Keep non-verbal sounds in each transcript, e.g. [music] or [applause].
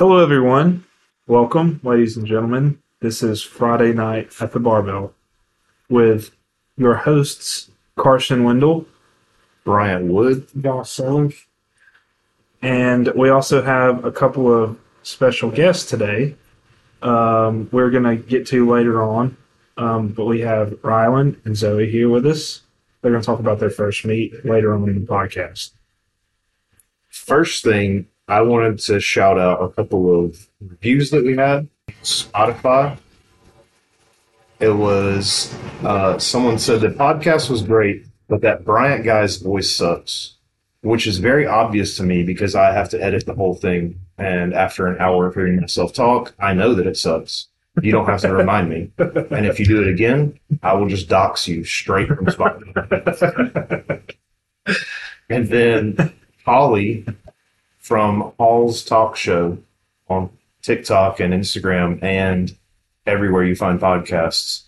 Hello, everyone. Welcome, ladies and gentlemen. This is Friday Night at the Barbell with your hosts, Carson Wendell, Brian Wood. yourself, and we also have a couple of special guests today. Um, we're going to get to later on, um, but we have Rylan and Zoe here with us. They're going to talk about their first meet later on in the podcast. First thing, I wanted to shout out a couple of reviews that we had. Spotify. It was uh, someone said the podcast was great, but that Bryant guy's voice sucks, which is very obvious to me because I have to edit the whole thing. And after an hour of hearing myself talk, I know that it sucks. You don't have to remind me. And if you do it again, I will just dox you straight from Spotify. [laughs] and then Holly from Hall's Talk Show on TikTok and Instagram and everywhere you find podcasts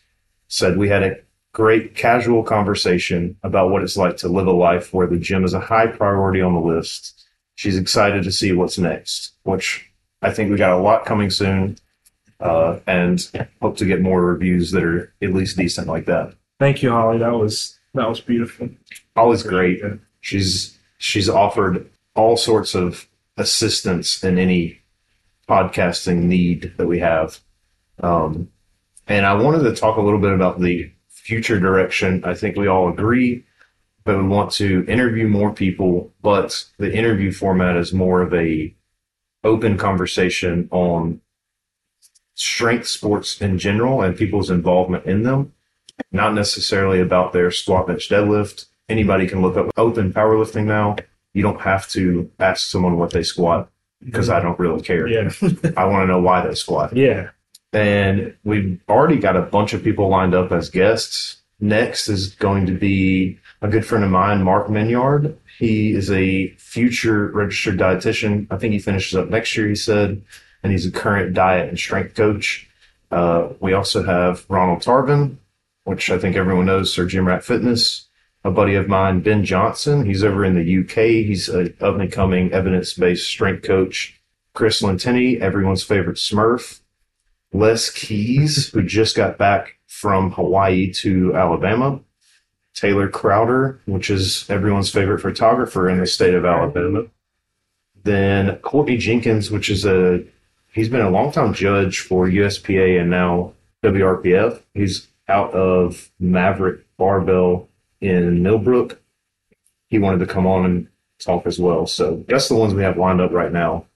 said we had a great casual conversation about what it's like to live a life where the gym is a high priority on the list. She's excited to see what's next, which I think we got a lot coming soon. Uh, and hope to get more reviews that are at least decent like that. Thank you, Holly. That was that was beautiful. Holly's great. She's she's offered all sorts of assistance in any podcasting need that we have. Um, and I wanted to talk a little bit about the future direction. I think we all agree that we want to interview more people, but the interview format is more of a open conversation on strength sports in general and people's involvement in them, not necessarily about their squat bench deadlift. Anybody can look up open powerlifting now. You don't have to ask someone what they squat because I don't really care. Yeah, [laughs] I want to know why they squat. yeah. And we've already got a bunch of people lined up as guests. Next is going to be a good friend of mine, Mark Minyard. He is a future registered dietitian. I think he finishes up next year, he said, and he's a current diet and strength coach. Uh, we also have Ronald Tarvin, which I think everyone knows, Sir Jim Rat Fitness. A buddy of mine, Ben Johnson. He's over in the UK. He's an up and coming evidence based strength coach. Chris Lentini, everyone's favorite Smurf. Les Keys, who just got back from Hawaii to Alabama. Taylor Crowder, which is everyone's favorite photographer in the state of Alabama. Then Courtney Jenkins, which is a he's been a longtime judge for USPA and now WRPF. He's out of Maverick Barbell in Millbrook. He wanted to come on and talk as well. So that's the ones we have lined up right now.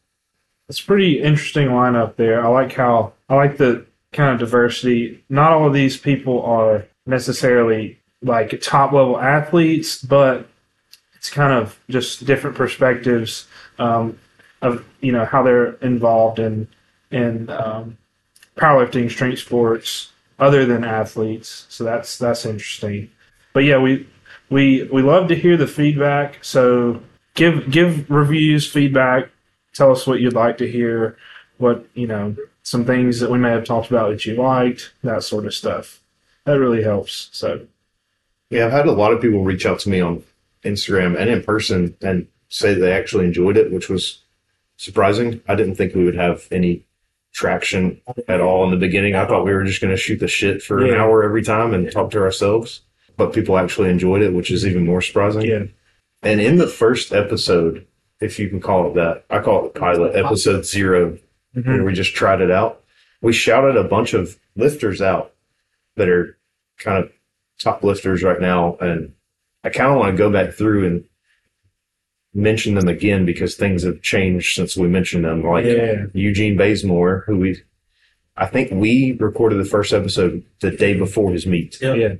It's pretty interesting lineup there. I like how I like the kind of diversity. Not all of these people are necessarily like top level athletes, but it's kind of just different perspectives um, of you know how they're involved in in um, powerlifting, strength sports, other than athletes. So that's that's interesting. But yeah, we we we love to hear the feedback. So give give reviews, feedback. Tell us what you'd like to hear. What you know, some things that we may have talked about that you liked, that sort of stuff. That really helps. So Yeah, I've had a lot of people reach out to me on Instagram and in person and say they actually enjoyed it, which was surprising. I didn't think we would have any traction at all in the beginning. I thought we were just going to shoot the shit for an hour every time and talk to ourselves. But people actually enjoyed it, which is even more surprising. yeah, And in the first episode, if you can call it that, I call it the pilot, episode 0 Mhm. where we just tried it out. We shouted a bunch of lifters out that are kind of top lifters right now. And I kind of want to go back through and mention them again because things have changed since we mentioned them. Like Yeah. Eugene Bazemore, who we, I think we recorded the first episode the day before his meet. yeah.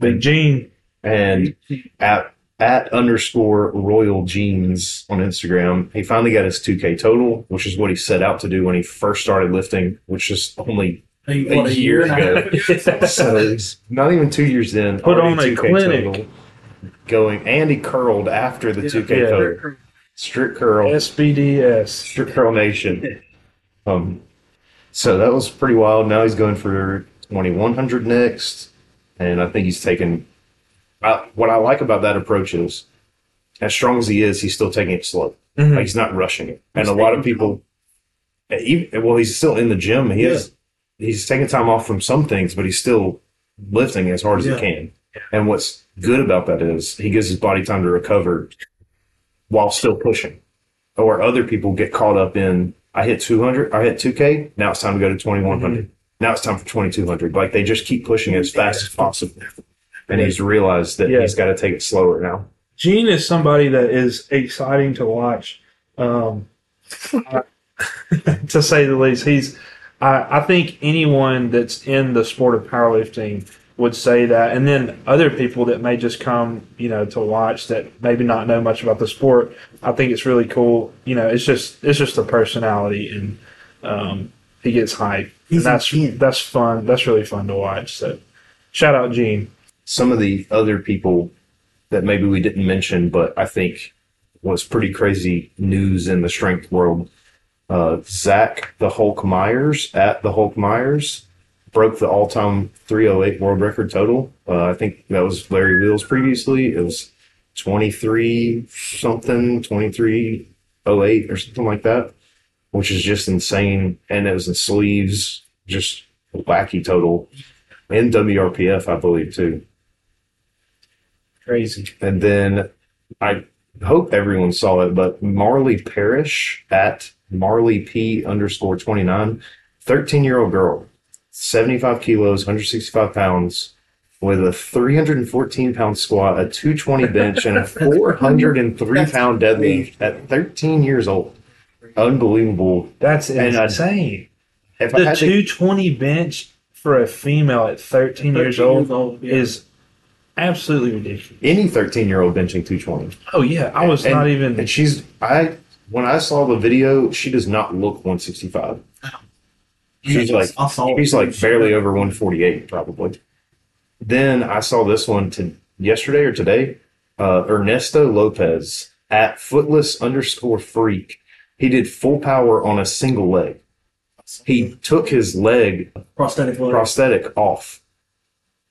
Big Gene. And at at underscore royal jeans on Instagram, he finally got his 2K total, which is what he set out to do when he first started lifting, which is only A, A what, a year year and a half? [laughs] so it's not even two years in. Put already on a clinic. going, and he curled after the 2K Yeah. total. Strict curl, SBDS. strict curl nation. Um, so that was pretty wild. Now he's going for 2100 next, and I think he's taking. I, what I like about that approach is, as strong as he is, he's still taking it slow. Mhm. Like he's not rushing it. And a lot of people, Even, well, he's still in the gym. He has he's taking time off from some things, but he's still lifting as hard as Yeah. he can. And what's good about that is he gives his body time to recover while still pushing. Or other people get caught up in I hit 200, I hit 2K, now it's time to go to 2100. Now it's time for 2200. Like they just keep pushing it as fast as possible. And he's realized that Yeah. he's got to take it slower now. Gene is somebody that is exciting to watch, um, [laughs] to say the least. He's, I, I think anyone that's in the sport of powerlifting would say that, and then other people that may just come, you know, to watch that maybe not know much about the sport. I think it's really cool. You know, it's just it's just a personality, and um, he gets hype. He's and that's in. that's fun. That's really fun to watch. So, shout out Gene. some of the other people that maybe we didn't mention, but I think was pretty crazy news in the strength world. Uh, Zach the Hulk Myers at the Hulk Myers broke the all-time 308 world record total. Uh, I think that was Larry Wheels previously. It was 23 something, 2308 or something like that, which is just insane. And it was in sleeves, just wacky total. And WRPF, I believe, too. Crazy. And then I hope everyone saw it, but Marley Parrish at Marley P underscore 29, 13 year old girl, 75 kilos, 165 pounds, with a 314 pound squat, a 220 bench, and a [laughs] 403 pound deadlift at 13 years old. Unbelievable. That's And I- insane. If I the had to- 220 bench for a female at 13 years 13 old, years old, yeah. is absolutely ridiculous. any 13 year old benching 220. Oh yeah, I was And- not even. And she's I when I saw the video, she does not look 165. She's like I saw she's it. like barely over 148 probably. Then I saw this one to yesterday or today. Uh, Ernesto Lopez at footless underscore freak. He did full power on a single leg. He took his leg prosthetic leg. prosthetic off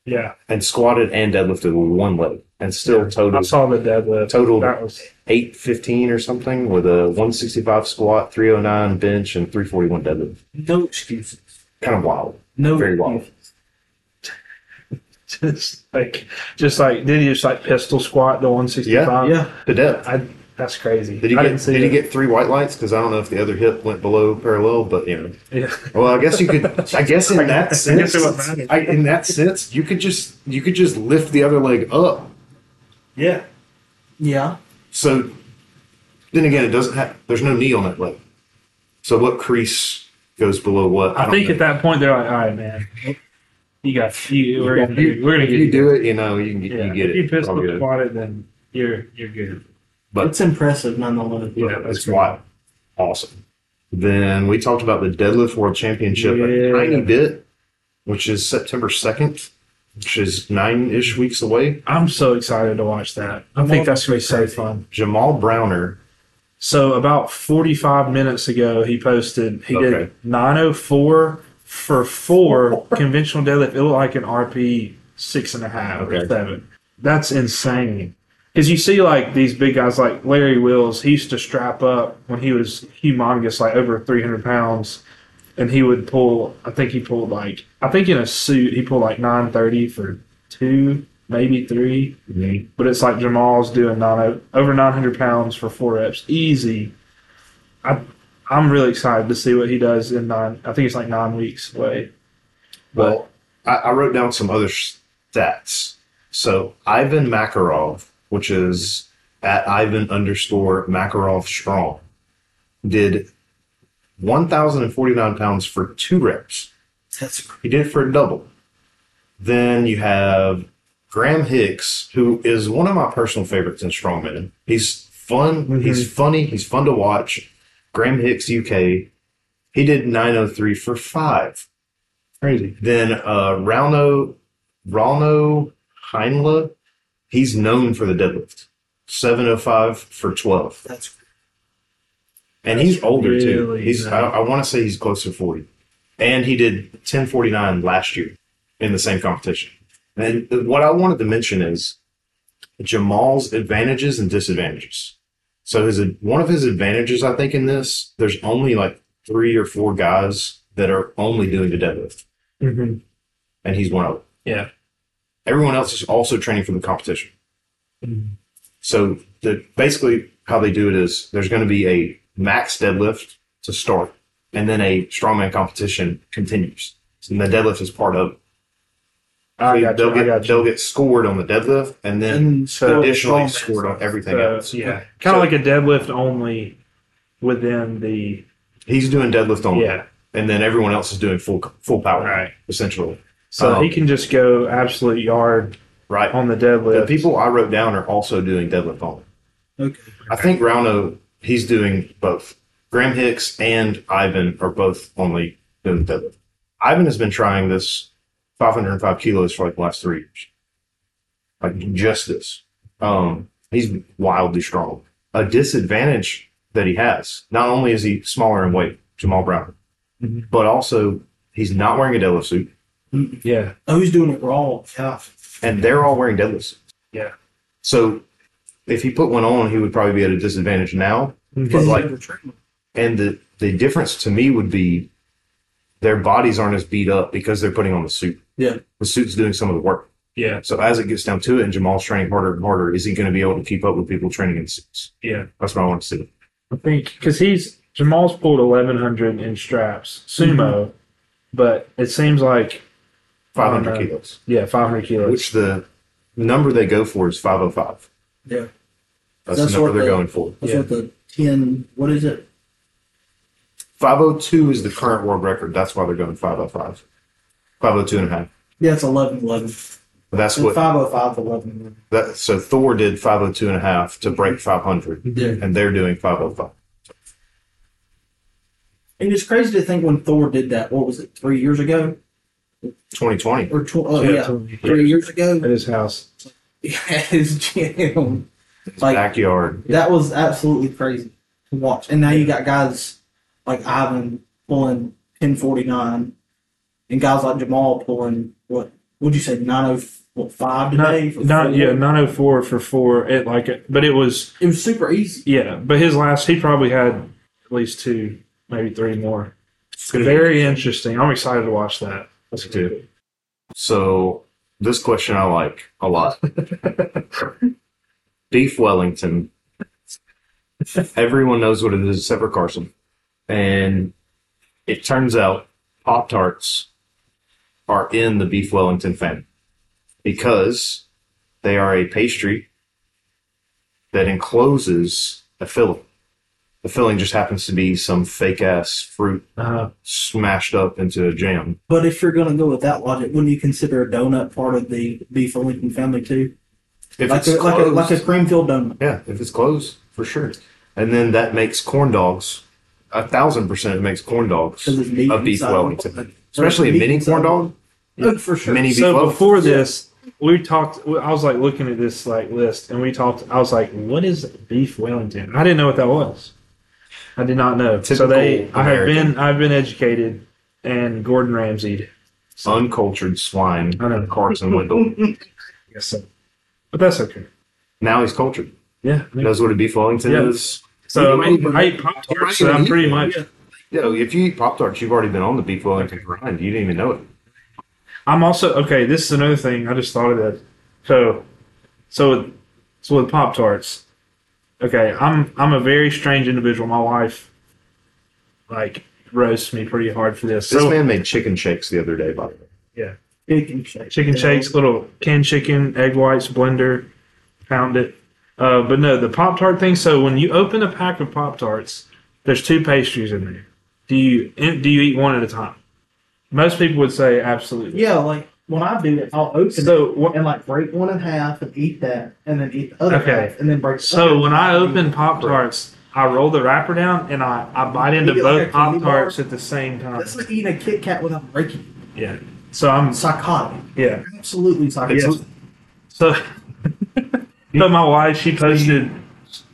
yeah, and squatted and deadlifted with one leg and still total I totaled saw the deadlift. Total- That was 815 or something with a 165 squat, 309 bench, and 341 deadlift. no excuses. Kind of wild. No Very wild. excuses. [laughs] just like, just like, did he just like pistol squat the 165? Yeah. To depth. I. That's crazy. Did he I get didn't see Did he it. get three white lights? Because I don't know if the other hip went below parallel, but you know. Yeah. Well, I guess you could. I guess in that [laughs] sense, it would matter. I, in that sense, you could just you could just lift the other leg up. Yeah. Yeah. So then again, it doesn't have. There's no knee on that leg. So what crease goes below what? I don't think know. at that point they're like, all right, man, you got you. We're gonna, do, we're gonna if get you do it, you know you can get Yeah. you get if it. you pistol All good. squat it, then you're you're good. But it's impressive nonetheless. Yeah, Yeah, that's that's great. wild. Awesome. Then we talked about the Deadlift World Championship Yeah. a tiny bit, which is September 2nd, which is nine ish weeks away. I'm so excited to watch that. I think that's gonna be so fun. Jamal Browner, So about 45 minutes ago, he posted he Okay. did 904 for four [laughs] conventional deadlift. It looked like an RPE six and a half or seven. That's insane. Because you see, like these big guys, like Larry Wheels, he used to strap up when he was humongous, like over 300 pounds, and he would pull. I think he pulled like I think in a suit he pulled like 930 for two, maybe 3 but it's like Jamal's doing nine over 900 pounds for four reps, easy. I I'm really excited to see what he does in nine. I think it's like nine weeks away. well, I, I wrote down some other stats. So Ivan Makarov, which is at Ivan underscore Makarov strong, did 1,049 pounds for two reps. That's He did it for a double. Then you have Graham Hicks, who is one of my personal favorites in strongman. He's fun. Mhm. He's funny. He's fun to watch. Graham Hicks, UK. He did 903 for five. Crazy. Then uh, Rauno, Rauno Heinla, he's known for the deadlift. 705 for 12. that's And he's older too. really He's I, I want to say he's close to 40. And he did 1049 last year in the same competition. And what I wanted to mention is Jamal's advantages and disadvantages. So his one of his advantages, I think, in this, there's only like three or four guys that are only doing the deadlift, hmm and he's one of them. Yeah. Everyone else is also training for the competition. Mhm. So the basically how they do it is there's going to be a max deadlift to start, and then a strongman competition continues. And the deadlift is part of. it. I got they'll you. I get got you. they'll get scored on the deadlift, and then And So additionally strongman scored on everything So, else. yeah, kind of So- like a deadlift only within the He's doing deadlift only, yeah. and then everyone else is doing full full power, Right. essentially. So Um, he can just go absolute yard Right. on the The deadlift. people I wrote down are also doing deadlift only. Okay. I think Rauno, he's doing both. Graham Hicks and Ivan are both only doing deadlift. Ivan has been trying this 505 kilos for like the last three years. Like just this. Um, he's wildly strong. A disadvantage that he has, not only is he smaller in weight, Jamal Brown, Mhm. but also he's not wearing a deadlift suit yeah, Oh, he's doing it raw. Yeah. and they're all wearing deadlift suits. Yeah. So if he put one on, he would probably be at a disadvantage now. Mm-hmm. Because like- And the, the difference to me would be their bodies aren't as beat up because they're putting on the suit. Yeah. The suit's doing some of the work. yeah, So as it gets down to it and Jamal's training harder and harder, is he going to be able to keep up with people training in suits? yeah. That's what I want to see. I think because he's Jamal's pulled eleven hundred in straps sumo, mm-hmm. but it seems like 500 Oh, kilos, yeah, five hundred kilos. which the number they go for is 505. Yeah. That's, That's the number they're the- going for. That's Yeah. what the 10, what is it? 502 is the current world record. That's why they're going 505. 502 and a half. Yeah, it's 11 11. That's And what 505 11. that. So Thor did 502 and a half to break mm-hmm. 500, Yeah. and they're doing 505. And it's crazy to think when Thor did that, what was it, three years ago? 2020. Or tw- oh, Yeah, yeah, totally. three years ago? at his house. at [laughs] his gym. Like, backyard. that was absolutely crazy to watch. And now you got guys like Ivan pulling 1049 and guys like Jamal pulling, what, would you say, 905 today? Not, for not yeah, nine oh four for four. It like it, but it was It was super easy. yeah. But his last, he probably had at least two, maybe three more. Very interesting. I'm excited to watch that. That's too. So this question I like a lot. [laughs] Beef Wellington. Everyone knows what it is except for Carson. And it turns out Pop Tarts are in the Beef Wellington family because they are a pastry that encloses a filling. The filling just happens to be some fake ass fruit Uh, smashed up into a jam. But if you're going to go with that logic, wouldn't you consider a donut part of the beef Lincoln family too? If Like it's a, like a like a cream filled donut. Yeah, if it's closed, for sure. And then that makes corn dogs. A thousand percent it makes corn dogs. Because it's meat A beef inside. Wellington. Especially a mini inside. corn dog. For sure. Mini beef so Wellington. before this, we talked. I was like looking at this like list, and we talked. I was like, "What is beef Wellington?" I didn't know what that was. I did not know. so Typical they, I have American. been, I've been educated, and Gordon Ramsay. So, Uncultured swine. I know. Carson Wendell. [laughs] Guess so. But that's okay. now he's cultured. Yeah. He knows what a beef Wellington Yeah. is. So I eat Pop Tarts, so I'm pretty much. You know, if you eat Pop Tarts, you've already been on the beef Wellington grind. You didn't even know it. I'm also okay. This is another thing. I just thought of that. So, so, so with Pop Tarts. Okay, I'm I'm a very strange individual. My wife, like, roasts me pretty hard for this. This So man made chicken shakes the other day, by the way. Yeah, chicken shake. chicken shakes, little canned chicken, egg whites, blender, pound it. Uh, but no, the Pop Tart thing. So when you open a pack of Pop Tarts, there's two pastries in there. Do you do you eat one at a time? Most people would say absolutely. Yeah, like when I do it, I'll open So it and like break one in half and eat that, and then eat the other Okay. half, and then break. So when I open Pop Tarts, I roll the wrapper down and I, I bite into like both Pop Tarts at the same time. That's like eating a Kit Kat without breaking. Yeah. So I'm Psychotic. yeah. Absolutely psychotic. Yes. So, [laughs] so my wife she posted.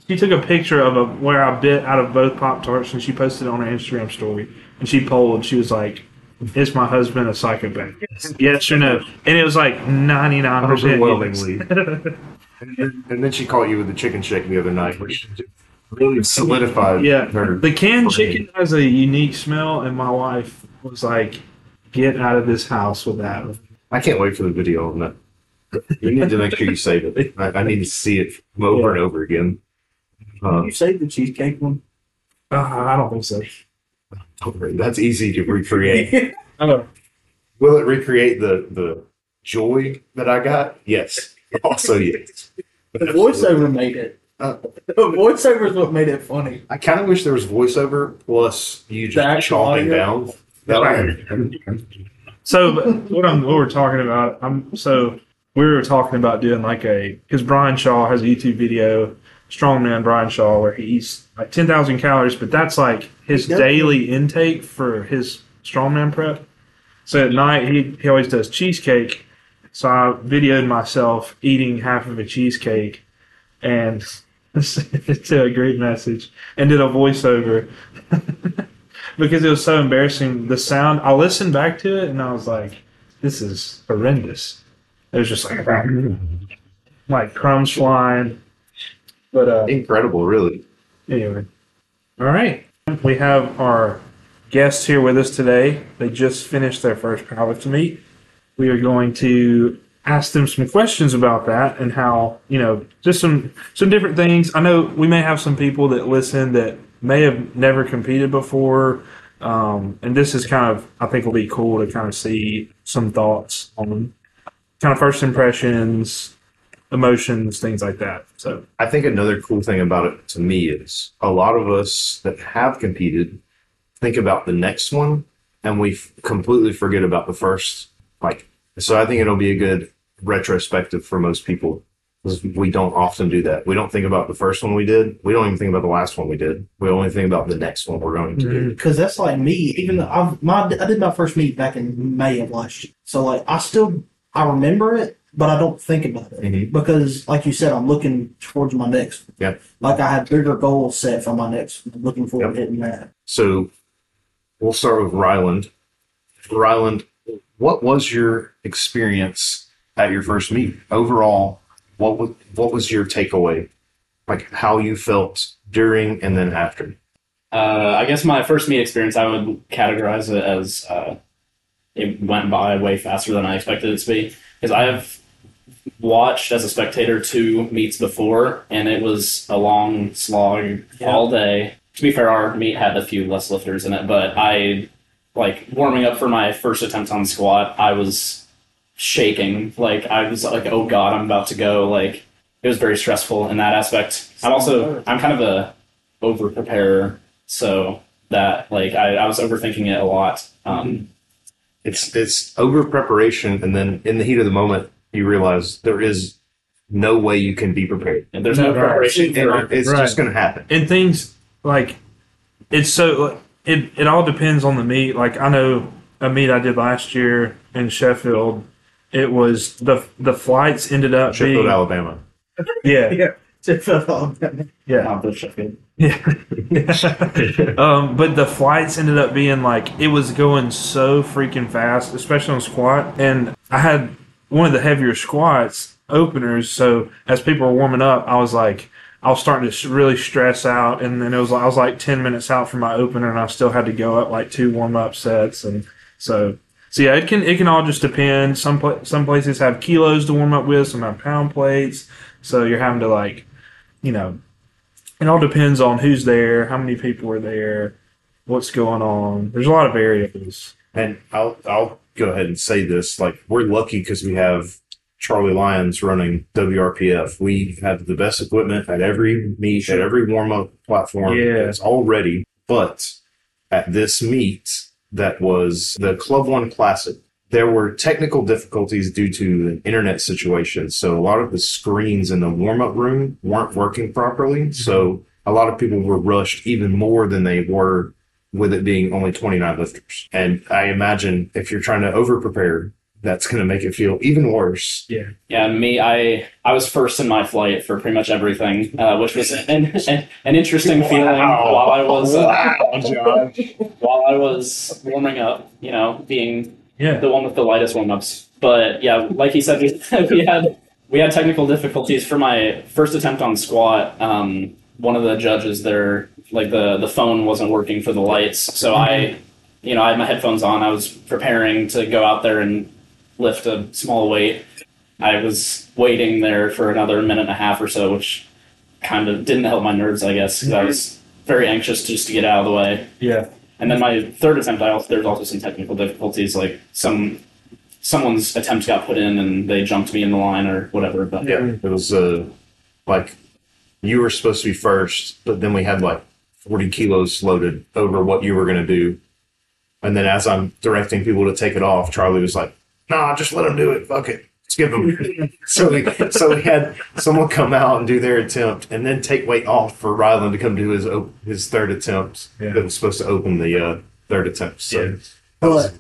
She took a picture of a, where I bit out of both Pop Tarts and she posted it on her Instagram story. And she polled. She was like, "Is my husband a psychopath? Yes or no?" And it was like ninety nine percent. Overwhelmingly. and, then, and then she caught you with the chicken shake the other night. Which really solidified. Yeah, her. the canned for chicken has a unique smell, and my wife was like, "Get out of this house with that." I can't wait for the video on that. You need to make sure you save it. I, I need to see it over and over again. Uh, you saved the cheesecake one? Uh, I don't think so. Don't worry, that's easy to recreate. [laughs] Oh, Will it recreate the the joy that I got? Yes. [laughs] Also, yes. The voiceover made it. Uh, the voiceover is what made it funny. I kind of wish there was voiceover plus you just actual chopping audio? down. That so what I'm what we're talking about? I'm so we were talking about doing like a because Brian Shaw has a YouTube video, Strongman Brian Shaw, where he eats like ten thousand calories, but that's like his daily intake for his strongman prep. So at night he he always does cheesecake. So I videoed myself eating half of a cheesecake and sent [laughs] it to a great message and did a voiceover [laughs] because it was so embarrassing. The sound I listened back to it and I was like, "This is horrendous." It was just like [laughs] like crumbs flying. But uh, incredible, really. Anyway, all right. We have our guests here with us today. They just finished their first powerlifting meet. We are going to ask them some questions about that and how you know just some some different things. I know we may have some people that listen that may have never competed before, um, and this is kind of I think will be cool to kind of see some thoughts on kind of first impressions, emotions, things like that. So I think another cool thing about it to me is a lot of us that have competed think about the next one and we f- completely forget about the first. Like, so I think it'll be a good retrospective for most people because we don't often do that. We don't think about the first one we did. We don't even think about the last one we did. We only think about the next one we're going to do. Mm-hmm. Because that's like me. Even though I've my I did my first meet back in May of last year, so like I still I remember it, but I don't think about it Mhm. because, like you said, I'm looking towards my next. Yep. Like I have bigger goals set for my next. I'm looking forward Yep. to hitting that. So we'll start with Ryland. Ryland, what was your experience at your first meet overall? What was what was your takeaway? Like how you felt during and then after? Uh, I guess my first meet experience, I would categorize it as uh, it went by way faster than I expected it to be. Because I have watched as a spectator two meets before, and it was a long slog Yeah. all day. To be fair, our meet had a few less lifters in it, but I, like, warming up for my first attempt on squat, I was shaking. Like, I was like, oh god, I'm about to go. Like, it was very stressful in that aspect. I'm also, I'm kind of a over preparer so that like I, I was overthinking it a lot um It's it's over preparation and then in the heat of the moment you realize there is no way you can be prepared. and there's no Right. preparation And it's Right. just gonna happen. and things like it's so it it all depends on the meet. Like I know a meet I did last year in Sheffield. It was the the flights ended up Sheffield, being Alabama. [laughs] yeah Yeah. yeah Not the Sheffield. yeah. [laughs] um, but the flights ended up being like it was going so freaking fast, especially on squat. And I had one of the heavier squats openers, so as people were warming up, I was like, I was starting to really stress out, and then it was I was like ten minutes out from my opener, and I still had to go up like two warm up sets, and so. So yeah, it can it can all just depend. Some some places have kilos to warm up with, some have pound plates. So you're having to like, you know, it all depends on who's there, how many people are there, what's going on. There's a lot of variables. And I'll I'll go ahead and say this: like we're lucky because we have Charlie Lyons running WRPF. We have the best equipment at every meet, at every warm up platform. Yeah. it's all ready. But at this meet, that was the Club One Classic. There were technical difficulties due to an internet situation. So a lot of the screens in the warm up room weren't working properly. Mm-hmm. So a lot of people were rushed even more than they were with it being only 29 lifters. And I imagine if you're trying to over prepare, that's going to make it feel even worse. Yeah, Yeah. me, I I was first in my flight for pretty much everything, uh, which was [laughs] an, an, an interesting feeling while I was uh, [laughs] while I was warming up. You know, being Yeah. the one with the lightest warm ups. But yeah, like he said, we, [laughs] we had we had technical difficulties for my first attempt on squat. Um, one of the judges there, like the the phone wasn't working for the lights, so I, you know, I had my headphones on. I was preparing to go out there and lift a small weight. I was waiting there for another minute and a half or so, which kind of didn't help my nerves, I guess, because I was very anxious just to get out of the way. Yeah. And then my third attempt, I also, there was also some technical difficulties, like some someone's attempt got put in and they jumped me in the line or whatever. But Yeah, it was uh, like you were supposed to be first, but then we had like 40 kilos loaded over what you were going to do. And then as I'm directing people to take it off, Charlie was like, nah, just let them do it. Fuck it. Skip them. [laughs] so, we, so we had someone come out and do their attempt and then take weight off for Ryland to come do his his third attempt Yeah. that was supposed to open the uh, third attempt. So Yeah. But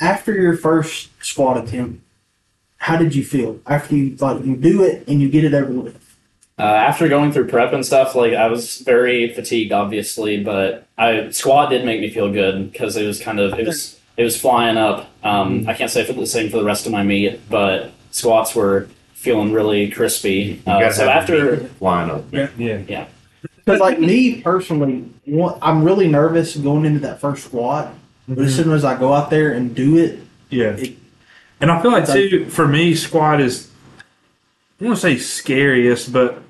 after your first squat attempt, how did you feel after you like you do it and you get it over with? Uh, after going through prep and stuff, like I was very fatigued, obviously, but I squat did make me feel good because it was kind of it was it was flying up. Um, I can't say if it was the same for the rest of my meet, but squats were feeling really crispy. Uh, so after the line up. Yeah. Yeah yeah. Because like me personally, I'm really nervous going into that first squat. But as soon as I go out there and do it, Yeah. It- and I feel like It's like- too for me, squat is I want to say scariest, but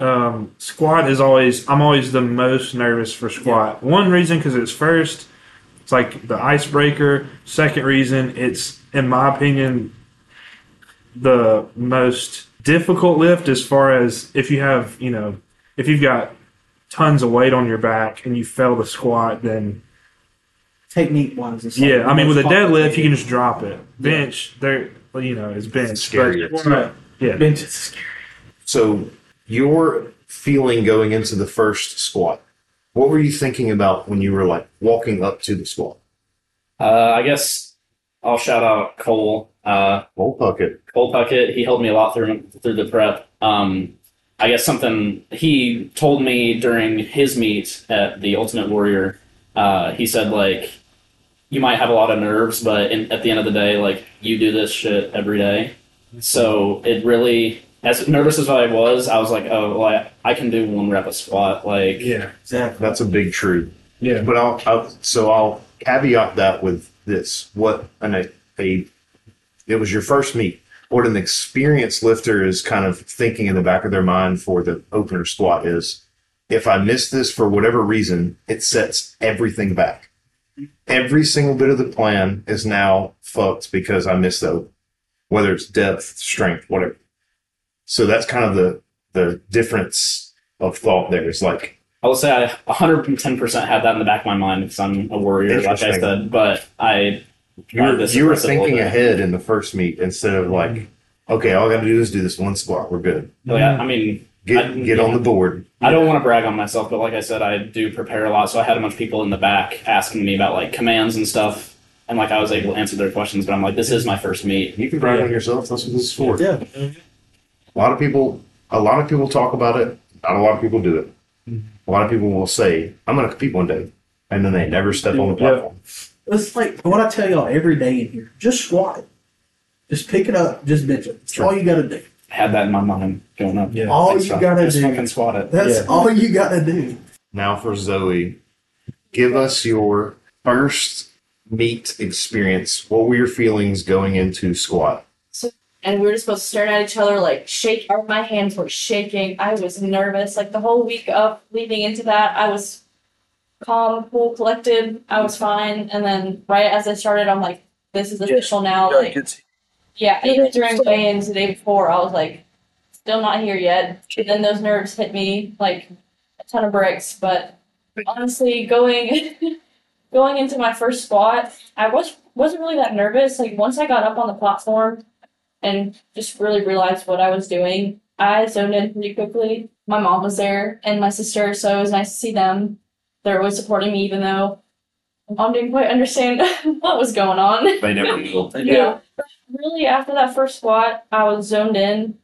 um, squat is always I'm always the most nervous for squat. One reason because it's first, it's like the icebreaker. Second reason, it's in my opinion the most difficult lift as far as if you have you know if you've got tons of weight on your back and you fail the squat, then technique wise, it's like yeah, I mean, with a deadlift, you can just drop it. Bench, there, you know, is bench. scarier. But squat, yeah, bench is scary. So, your feeling going into the first squat, what were you thinking about when you were like walking up to the squat? uh, I guess I'll shout out Cole. Uh, Cole Puckett. Cole Puckett, he helped me a lot through through the prep. Um, I guess something he told me during his meet at the Ultimate Warrior. Uh, he said like, you might have a lot of nerves, but in, at the end of the day, like you do this shit every day. So it really, as nervous as I was, I was like, oh, well, I, I can do one rep a squat. Like, yeah, Exactly. That's a big truth. yeah. But I'll, I'll so I'll caveat that with this: what an a, a it was your first meet. What an experienced lifter is kind of thinking in the back of their mind for the opener squat is, if I miss this for whatever reason, it sets everything back. Every single bit of the plan is now fucked because I missed the open, whether it's depth, strength, whatever. So that's kind of the the difference of thought there. Is like I will say I 110% had that in the back of my mind because I'm a warrior, like I said. But I You were, you were suppress it a little thinking ahead in the first meet instead of like, mm-hmm. okay, all I got to do is do this one squat. We're good. Oh, like, I, I mean, Get I- get on the board. I don't want to brag on myself, but like I said, I do prepare a lot. So I had a bunch of people in the back asking me about like commands and stuff, and like I was able to answer their questions. But I'm like, this is my first meet. You can brag on yourself. That's what this is for. Yeah. A lot of people, a lot of people talk about it. Not a lot of people do it. Mm-hmm. A lot of people will say, "I'm going to compete one day," and then they never step on the Yeah. platform. It's like what I tell y'all every day in here. Just squat it. Just pick it up. Just bench it. That's all you got to do. I had that in my mind going up. Yeah. All Thanks, you Rob. got to Just do. fucking squat it. That's Yeah. all you got to do. Now for Zoe, give us your first meet experience. What were your feelings going into squat? and we were just supposed to stare at each other like shake or my hands were shaking. I was nervous like the whole week up leading into that i was calm cool collected i was fine. And then right as i started i'm like this is official now like yeah even during weigh-ins the day before i was like still not here yet. And then those nerves hit me like a ton of bricks. But honestly going [laughs] going into my first squat i was wasn't really that nervous like once i got up on the platform and just really realized what I was doing. I zoned in pretty quickly. My mom was there and my sister, so it was nice to see them. They're always supporting me, even though mom didn't quite understand [laughs] what was going on. They never [laughs] will. Yeah. Really, after that first squat, I was zoned in.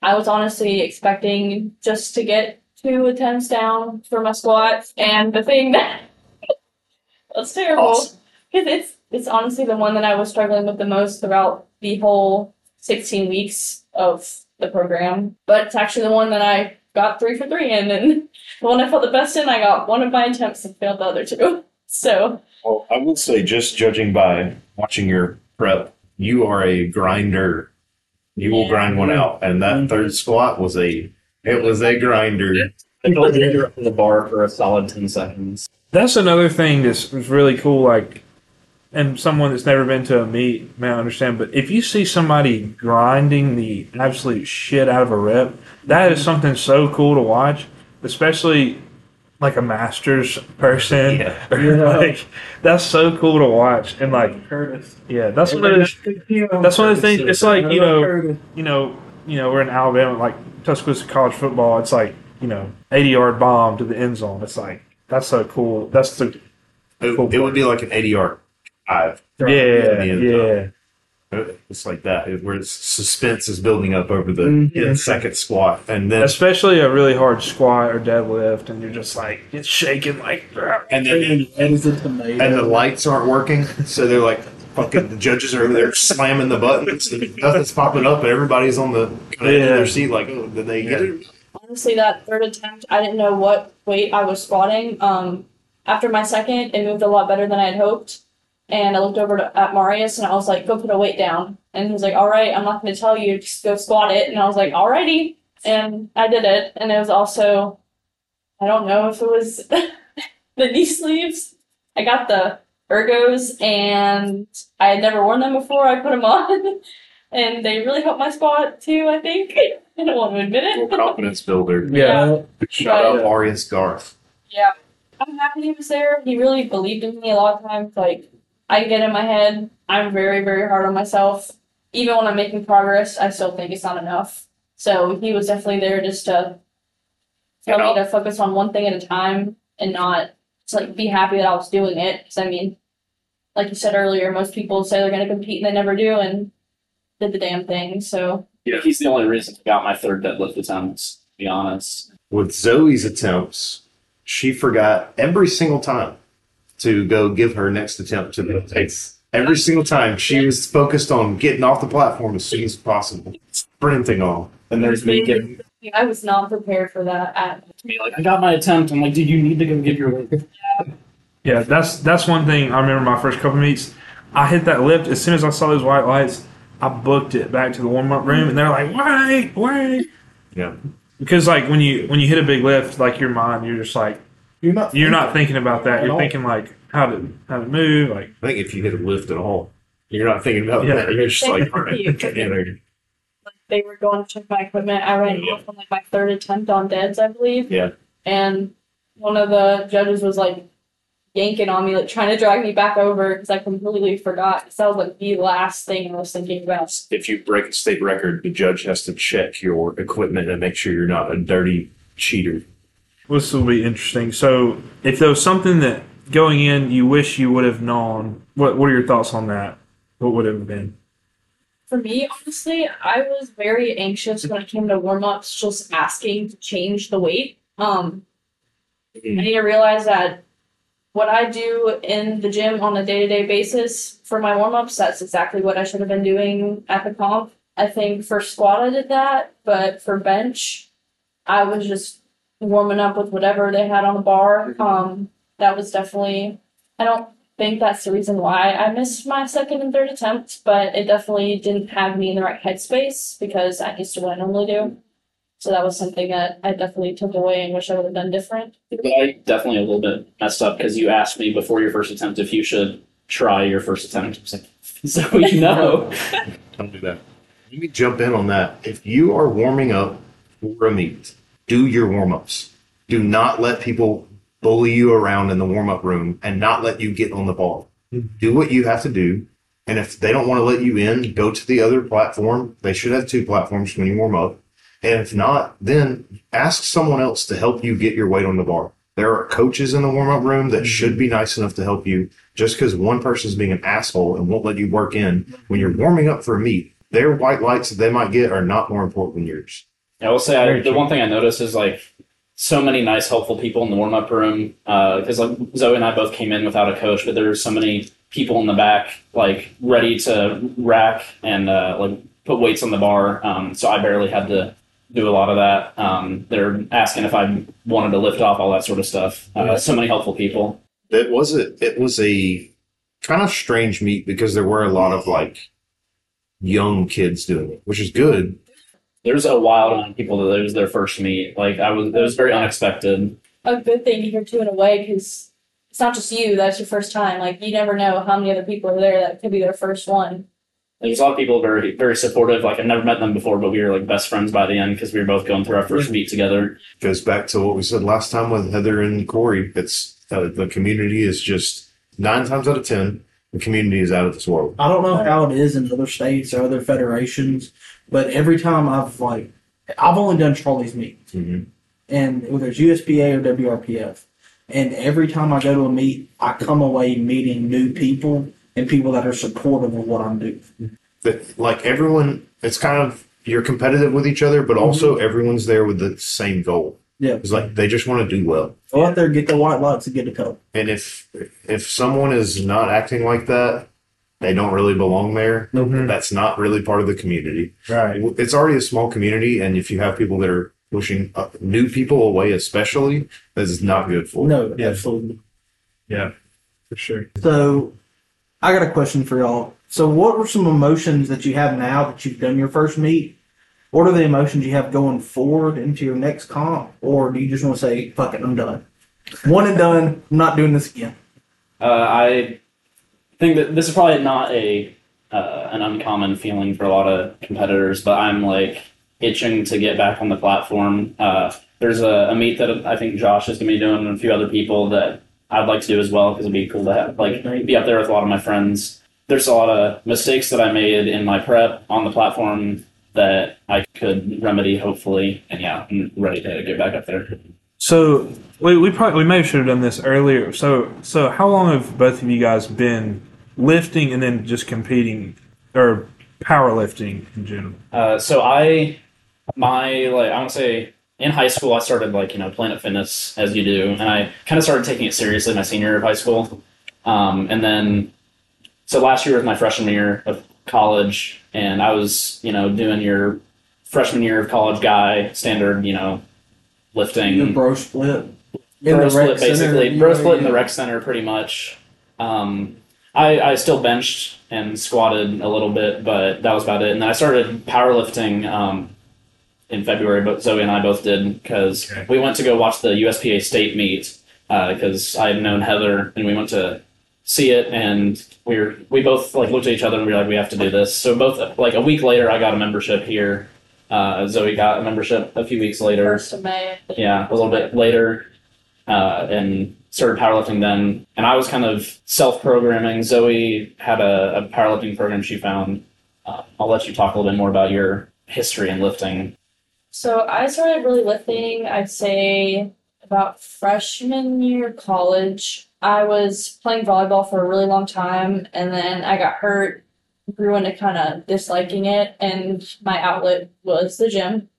I was honestly expecting just to get two attempts down for my squats, and the thing that that's terrible Awesome. because it's it's honestly the one that I was struggling with the most throughout the whole 16 weeks of the program. But it's actually the one that I got three for three in, and [laughs] the one I felt the best in, I got one of my attempts and failed the other two. [laughs] So Well, I will say, just judging by watching your prep, you are a grinder. You will grind one out, and that mm-hmm. third squat was a it was a grinder. I felt like you're on the bar for a solid ten seconds. That's another thing that's was really cool. Like, and someone that's never been to a meet may understand. But if you see somebody grinding the absolute shit out of a rep, that is something so cool to watch. Especially like a masters person. [laughs] Yeah. [laughs] like that's so cool to watch. And like, Curtis. yeah, that's one of the that's one of the things. It's like you know, you know, you know, we're in Alabama, like Tuscaloosa college football. It's like you know, eighty yard bomb to the end zone. It's like that's so cool. That's the It, it would be like an eighty yard dive. yeah, Yeah, yeah. yeah. It's like that, it- where it's, suspense is building up over the Mhm. second squat, and then Especially a really hard squat or deadlift, and you're just like it's shaking like. and then And he's a and the lights aren't working, so they're like fucking. The judges are over there slamming the buttons, and nothing's popping up, and everybody's on the kind of of Yeah. their seat, like, oh, did they get it? Honestly, that third attempt, I didn't know what weight I was squatting. Um, after my second, it moved a lot better than I had hoped. And I looked over to, at Marius and I was like, go put a weight down. And he was like, all right, I'm not going to tell you, just go squat it. And I was like, alrighty. And I did it. And it was also, I don't know if it was [laughs] the knee sleeves. I got the ergos and I had never worn them before. I put them on. [laughs] and they really helped my squat too, I think. [laughs] I don't want to admit it. confidence builder. Yeah. Shout out Marius Garth. Yeah. I'm happy he was there. He really believed in me a lot of times. Like, I get in my head, I'm very, very hard on myself. Even when I'm making progress, I still think it's not enough. So he was definitely there just to tell me to focus on one thing at a time and not to like be happy that I was doing it. Because I mean, like you said earlier, most people say they're going to compete and they never do, and did the damn thing. So Yeah, he's the only reason I got my third deadlift attempts. To be honest, With Zoe's attempts, she forgot every single time to go give her next attempt to the takes. Every single time she was focused on getting off the platform as soon as possible, sprinting on. and there's me giving I was not prepared for that at me like, I got my attempt. I'm like, dude, you need to go give your weight. Yeah, that's that's one thing I remember my first couple meets. I hit that lift as soon as I saw those white lights. I booked it back to the warm up room, and they're like, "Wait, wait," Yeah. because like when you when you hit a big lift, like your mind, you're just like You're not. you're not thinking about that. You're all. thinking like how to how to move. Like I think if you hit a lift at all, you're not thinking about Yeah. that. You're just like, all right, get in there. they were going to check my equipment. I ran off on like my third attempt on deads, I believe. Yeah. And one of the judges was like yanking on me, like trying to drag me back over because I completely forgot. 'cause that was like the last thing I was thinking about. If you break a state record, the judge has to check your equipment and make sure you're not a dirty cheater. this will be interesting. So if there was something that going in you wish you would have known, what what are your thoughts on that? What would it have been? For me, honestly, I was very anxious when it came to warm ups, just asking to change the weight. Um, I need to realize that what I do in the gym on a day to day basis for my warm ups, that's exactly what I should have been doing at the comp. I think for squat, I did that, but for bench, I was just warming up with whatever they had on the bar. Um, that was definitely, I don't think that's the reason why I missed my second and third attempt, but it definitely didn't have me in the right headspace because I used to what I normally do. So that was something that I definitely took away and wish I would have done different. I definitely a little bit messed up because you asked me before your first attempt if you should try your first attempt. I was like, so you [laughs] know. Don't do that. Let me jump in on that. If you are warming up for a meet, do your warm ups. Do not let people bully you around in the warm up room and not let you get on the ball. Mm-hmm. Do what you have to do. And if they don't want to let you in, go to the other platform. They should have two platforms when you warm up. And if not, then ask someone else to help you get your weight on the bar. There are coaches in the warm up room that should be nice enough to help you. Just because one person's being an asshole and won't let you work in when you're warming up for a meet, their white lights that they might get are not more important than yours. I will say I, the one thing I noticed is like so many nice, helpful people in the warm up room. Because like Zoe and I both came in without a coach, but there were so many people in the back like ready to rack and uh, like put weights on the bar. Um, so I barely had to do a lot of that. Um, they're asking if I wanted to lift off all that sort of stuff. Uh, so many helpful people. It was a it was a kind of strange meet because there were a lot of like young kids doing it, which is good. There's a wild amount of people that it was their first meet. Like I was, it was very unexpected. A good thing to hear too in a way because it's not just you. That's your first time. Like you never know how many other people are there that could be their first one. There's a lot of people very, very supportive. Like I've never met them before, but we were like best friends by the end because we were both going through our first meet together. Goes back to what we said last time with Heather and Corey. It's uh, the community is just nine times out of ten the community is out of this world. I don't know how it is in other states or other federations, but every time I've like, I've only done Charlie's meet, Mm-hmm. and whether it's USPA or WRPF, and every time I go to a meet, I come away meeting new people and people that are supportive of what I'm doing. That like everyone, it's kind of you're competitive with each other, but also everyone's there with the same goal. Yeah, It's like they just want to do well. go out there, get the white lights, and get a cup. And if if someone is not acting like that, they don't really belong there. Mhm. That's not really part of the community. Right. It's already a small community, and if you have people that are pushing up new people away, especially, this is not good for. No, Yeah. absolutely. Yeah. For sure. So, I got a question for y'all. So, what were some emotions that you have now that you've done your first meet? What are the emotions you have going forward into your next comp, or do you just want to say, "Fuck it, I'm done, one and done. I'm not doing this again." Uh, I think that this is probably not a uh, an uncommon feeling for a lot of competitors, but I'm like itching to get back on the platform. Uh, there's a, a meet that I think Josh is going to be doing and a few other people that I'd like to do as well because it'd be cool to have like be up there with a lot of my friends. There's a lot of mistakes that I made in my prep on the platform that I could remedy hopefully, and yeah, I'm ready to get back up there. So we we probably we may have should have done this earlier. So so how long have both of you guys been lifting and then just competing or powerlifting in general? Uh, so I, my like I want to say in high school I started like you know Planet Fitness as you do, and I kind of started taking it seriously my senior year of high school, um, and then so last year was my freshman year of college, and I was you know doing your freshman year of college guy standard you know lifting. Your bro split. In bro the split rec center, basically. you bro split in the rec center pretty much. Um, I, I still benched and squatted a little bit but that was about it. And then i started powerlifting um, in february but zoe and i both did because Okay. we went to go watch the uspa state meet because i had known heather and we went to see it and we were we both like looked at each other and we were like we have to do this so both like a week later i got a membership here uh, zoe got a membership a few weeks later First of May. yeah, a little bit later, uh, and started powerlifting then. And I was kind of self-programming. Zoe had a, a powerlifting program she found. Uh, I'll let you talk a little bit more about your history in lifting. So I started really lifting, I'd say about freshman year college. I was playing volleyball for a really long time and then I got hurt, grew into kind of disliking it, and my outlet was the gym.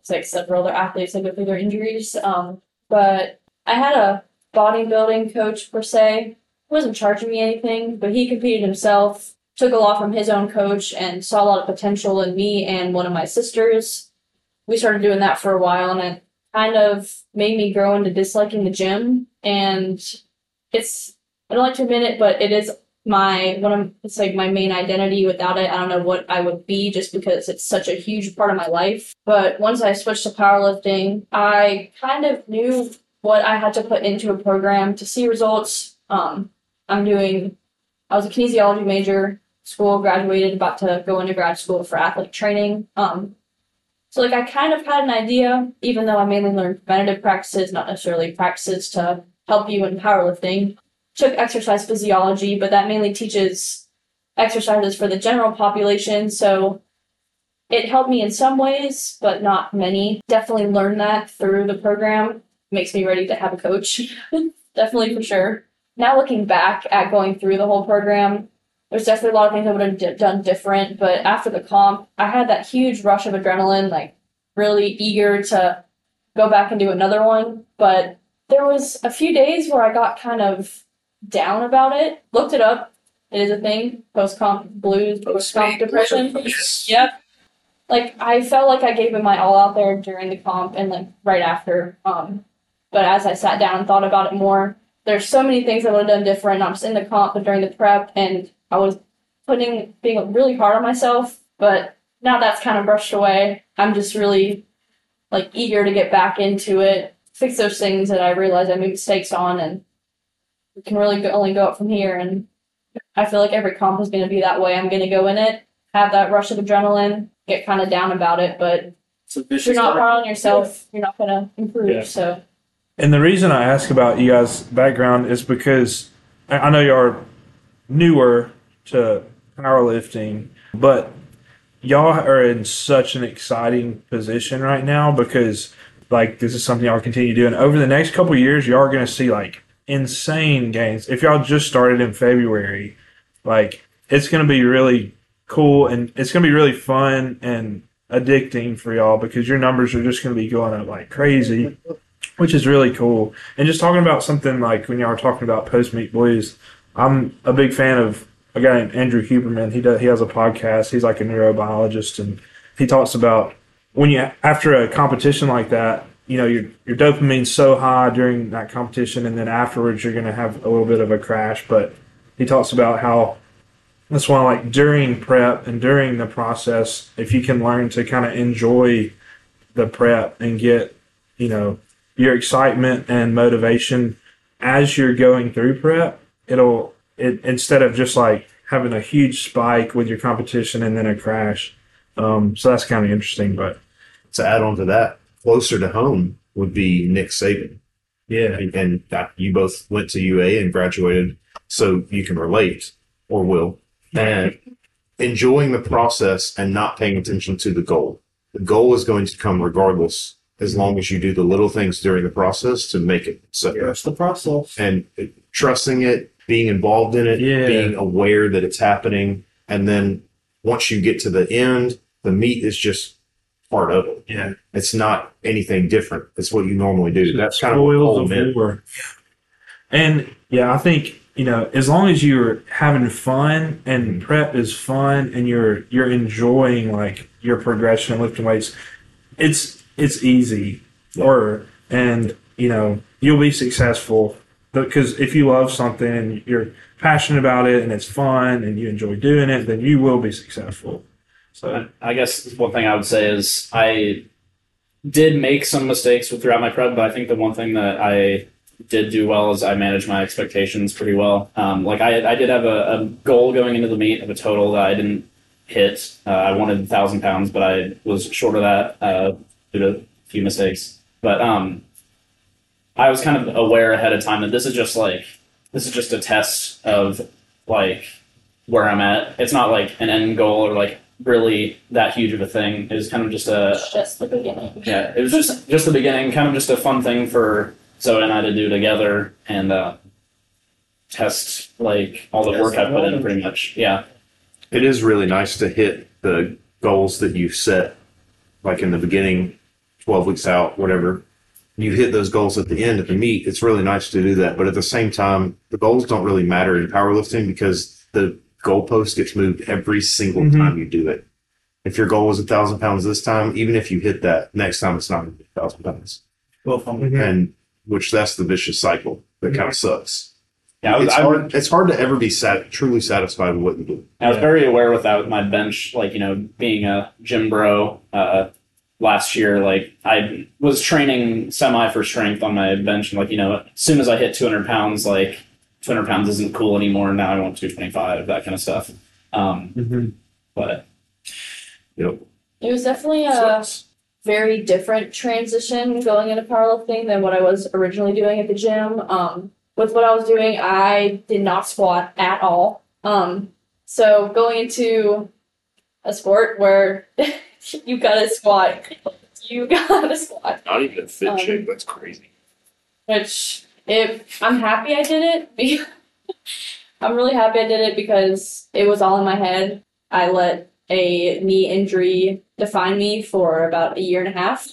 It's like several other athletes that go through their injuries. Um, but I had a bodybuilding coach per se. He wasn't charging me anything, but he competed himself, took a lot from his own coach, and saw a lot of potential in me and one of my sisters we started doing that for a while and it kind of made me grow into disliking the gym and it's I don't like to admit it, but it is my one of it's like my main identity. Without it, I don't know what I would be just because it's such a huge part of my life. But once I switched to powerlifting, I kind of knew what I had to put into a program to see results. Um, I'm doing I was a kinesiology major, school graduated, about to go into grad school for athletic training. Um, so like I kind of had an idea, even though I mainly learned preventative practices, not necessarily practices to help you in powerlifting. Took exercise physiology, but that mainly teaches exercises for the general population. So it helped me in some ways, but not many. Definitely learned that through the program. Makes me ready to have a coach. [laughs] Definitely for sure. Now looking back at going through the whole program, there's definitely a lot of things I would have d- done different. But after the comp, I had that huge rush of adrenaline, like really eager to go back and do another one. But there was a few days where I got kind of down about it. Looked it up. It is a thing. Post comp blues, post comp depression. Yep. like I felt like I gave it my all out there during the comp and like right after. Um, but as I sat down and thought about it more, there's so many things I would have done different. I was in the comp but during the prep, and I was putting being really hard on myself. But now that's kind of brushed away. I'm just really like eager to get back into it, fix those things that I realized I made mistakes on, and we can really go, only go up from here. And I feel like every comp is going to be that way. I'm going to go in it, have that rush of adrenaline, get kind of down about it, but if you're not circle. hard on yourself, you're not going to improve. Yeah. So And the reason I ask about you guys' background is because I I know you are newer to powerlifting, but y'all are in such an exciting position right now because like this is something y'all continue doing. Over the next couple years, y'all are going to see like insane gains. If y'all just started in February, like it's going to be really cool and it's going to be really fun and addicting for y'all because your numbers are just going to be going up like crazy which is really cool. And just talking about something like when y'all were talking about post meet boys, I'm a big fan of a guy named Andrew Huberman. He does he has a podcast. He's like a neurobiologist, and he talks about when you after a competition like that, you know your your dopamine's so high during that competition, and then afterwards you're going to have a little bit of a crash. But he talks about how that's why like during prep and during the process, if you can learn to kind of enjoy the prep and get you know your excitement and motivation as you're going through prep it'll it instead of just like having a huge spike with your competition and then a crash um, so that's kind of interesting but To add on to that, closer to home would be Nick Saban. yeah and, and that you both went to UA and graduated, so you can relate or will, and enjoying the process and not paying attention to the goal. The goal is going to come regardless, as long as you do the little things during the process to make it. So, That's the process. and trusting it, being involved in it, Yeah. being aware that it's happening, and then once you get to the end, the meat is just part of it. yeah It's not anything different. It's what you normally do. That's kind of what Spoils Cole of meant. war. And yeah, I think you know as long as you're having fun and mm-hmm. prep is fun and you're you're enjoying like your progression and lifting weights, it's it's easy. Or and you know you'll be successful because if you love something and you're passionate about it and it's fun and you enjoy doing it, then you will be successful. So I guess one thing I would say is I did make some mistakes throughout my prep, but I think the one thing that I did do well is I managed my expectations pretty well. Um, like I, I did have a, a goal going into the meet of a total that I didn't hit. Uh, I wanted a thousand pounds, but I was short of that uh, due to a few mistakes. But um, I was kind of aware ahead of time that this is just like this is just a test of like where I'm at. It's not like an end goal or like really that huge of a thing. It was kind of just a it's just the beginning. yeah. It was just just the beginning, kind of just a fun thing for Zoe and I to do together and uh, test like all the Test work I the put in. Pretty much, yeah. it is really nice to hit the goals that you've set, like in the beginning, 12 weeks out, whatever. You hit those goals at the end at the meet. It's really nice to do that. But at the same time, the goals don't really matter in powerlifting because the goalpost gets moved every single Mhm. time you do it. If your goal was a thousand pounds this time, even if you hit that next time, it's not going to be a thousand pounds. Well, if I'm- Mhm. And which that's the vicious cycle that kind of sucks. Yeah, was, it's I, hard. It's hard to ever be sat, truly satisfied with what you do. I was Yeah. very aware with that with my bench, like you know, being a gym bro. Uh, last year, like I was training semi for strength on my bench, and like you know, as soon as I hit 200 pounds, like 200 pounds isn't cool anymore. Now I want 225, that kind of stuff. Um, Mhm. but Yep. It was definitely a very different transition going into powerlifting than what I was originally doing at the gym. Um, with what I was doing, I did not squat at all. Um, so going into a sport where [laughs] [laughs] you gotta squat, you gotta squat. Not even in fit Um, shape. That's crazy. Which, if I'm happy I did it, [laughs] I'm really happy I did it because it was all in my head. I let a knee injury define me for about a year and a half.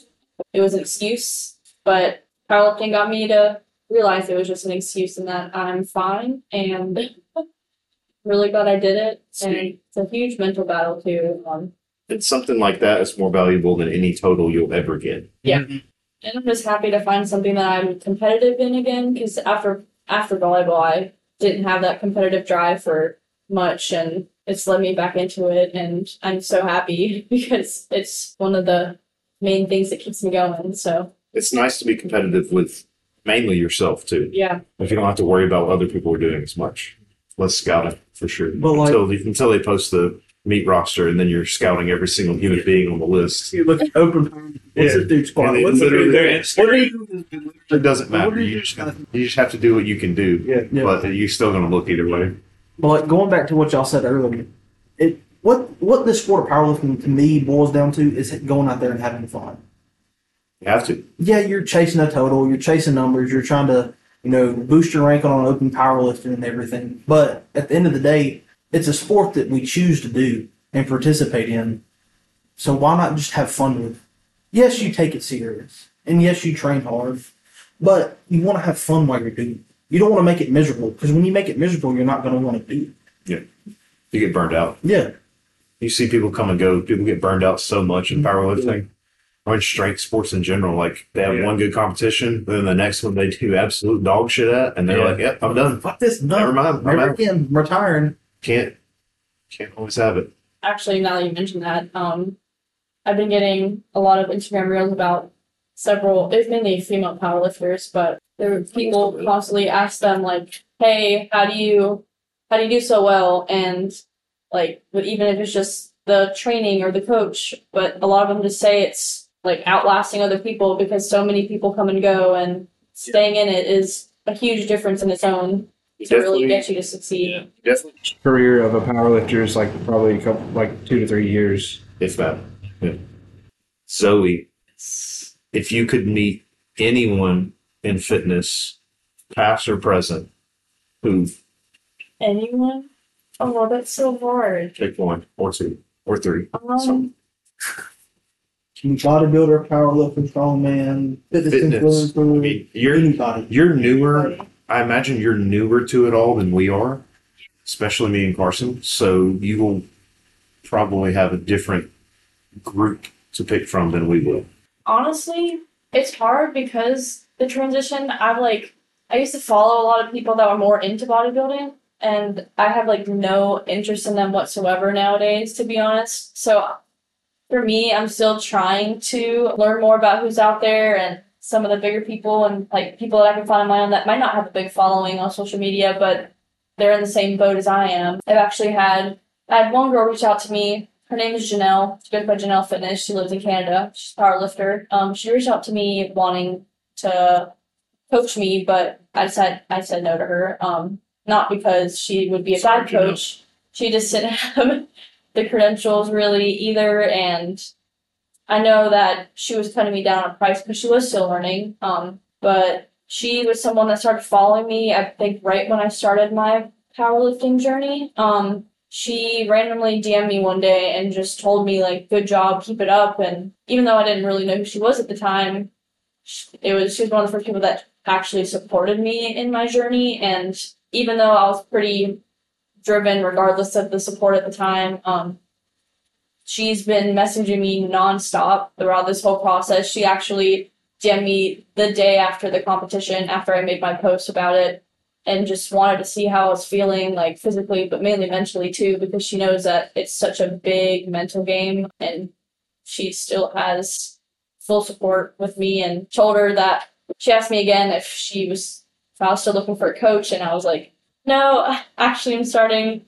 It was an excuse, but powerlifting got me to realize it was just an excuse and that I'm fine. And [laughs] really glad I did it. And it's a huge mental battle too. Um, And something like that is more valuable than any total you'll ever get. Yeah. Mm-hmm. And I'm just happy to find something that I'm competitive in again because after after volleyball, I didn't have that competitive drive for much, and it's led me back into it. And I'm so happy [laughs] because it's one of the main things that keeps me going. So It's nice to be competitive with mainly yourself too. yeah, If you don't have to worry about what other people are doing as much. Less scouting for sure. But, like- until they, until they post the meet roster and then you're scouting every single human being on the list. You look at open. What's Yeah. this dude's squad? And it What's the literally- dude? What are you doing? It doesn't matter. do you You do, just, guys? you just have to do what you can do. Yeah. Yeah. But you're still going to look either way. But like going back to what y'all said earlier, it what what this sport of powerlifting to me boils down to is going out there and having fun. You have to. Yeah, you're chasing a total, you're chasing numbers, you're trying to you know boost your rank on open powerlifting and everything. But at the end of the day, it's a sport that we choose to do and participate in. So why not just have fun with? it? Yes, you take it serious, and yes, you train hard, but you want to have fun while you're doing it. You don't want to make it miserable because when you make it miserable, you're not going to want to do it. Yeah. You get burned out. Yeah. You see people come and go. People get burned out so much in powerlifting. Or in strength sports in general. Like they have Yeah. one good competition, then the next one they do absolute dog shit at, and they're Yeah. like, "Yep, I'm done. Fuck this. No. Never mind. I'm Never again. I'm retiring. Can't, can't always have it." actually, now that you mentioned that, um, I've been getting a lot of Instagram reels about several. It's mainly female powerlifters, but there were people constantly ask them like, "Hey, how do you, how do you do so well?" And like, even if it's just the training or the coach, but a lot of them just say it's like outlasting other people because so many people come and go, and staying in it is a huge difference in its own to really get you to succeed. Definitely. Career of a powerlifter is like probably a couple, like two to three years. If that. Yeah. Zoe, if you could meet anyone in fitness, past or present, who Anyone? Oh, well, that's so hard. pick one or two or three? Um, Bodybuilder, powerlifter, strongman, fitness, Fitness. I influencer, mean, you're anybody. you're newer. I imagine you're newer to it all than we are, especially me and Carson. So you will probably have a different group to pick from than we will. honestly, it's hard because the transition. I'm like, I used to follow a lot of people that were more into bodybuilding, and I have like no interest in them whatsoever nowadays, to be honest. So for me, I'm still trying to learn more about who's out there and some of the bigger people and like people that I can find on my own that might not have a big following on social media, but they're in the same boat as I am. I've actually had I had one girl reach out to me. Her name is Janelle. She goes by Janelle Fitness. She lives in Canada. She's a powerlifter. Um, she reached out to me wanting to coach me, but I said I said no to her. Um, not because she would be a bad coach. She just didn't [laughs] have the credentials really either, and I know that she was cutting me down on price because she was still learning. Um, but she was someone that started following me. I think right when I started my powerlifting journey. Um, she randomly DM'd me one day and just told me like, "Good job, keep it up." And even though I didn't really know who she was at the time, it was she was one of the first people that actually supported me in my journey. And even though I was pretty driven, regardless of the support at the time, um, she's been messaging me nonstop throughout this whole process. She actually DM'd me the day after the competition, after I made my post about it, and just wanted to see how I was feeling, like physically, but mainly mentally too, because she knows that it's such a big mental game, and she still has full support with me. And told her that she asked me again if she was if I was still looking for a coach, and I was like, no, actually, I'm starting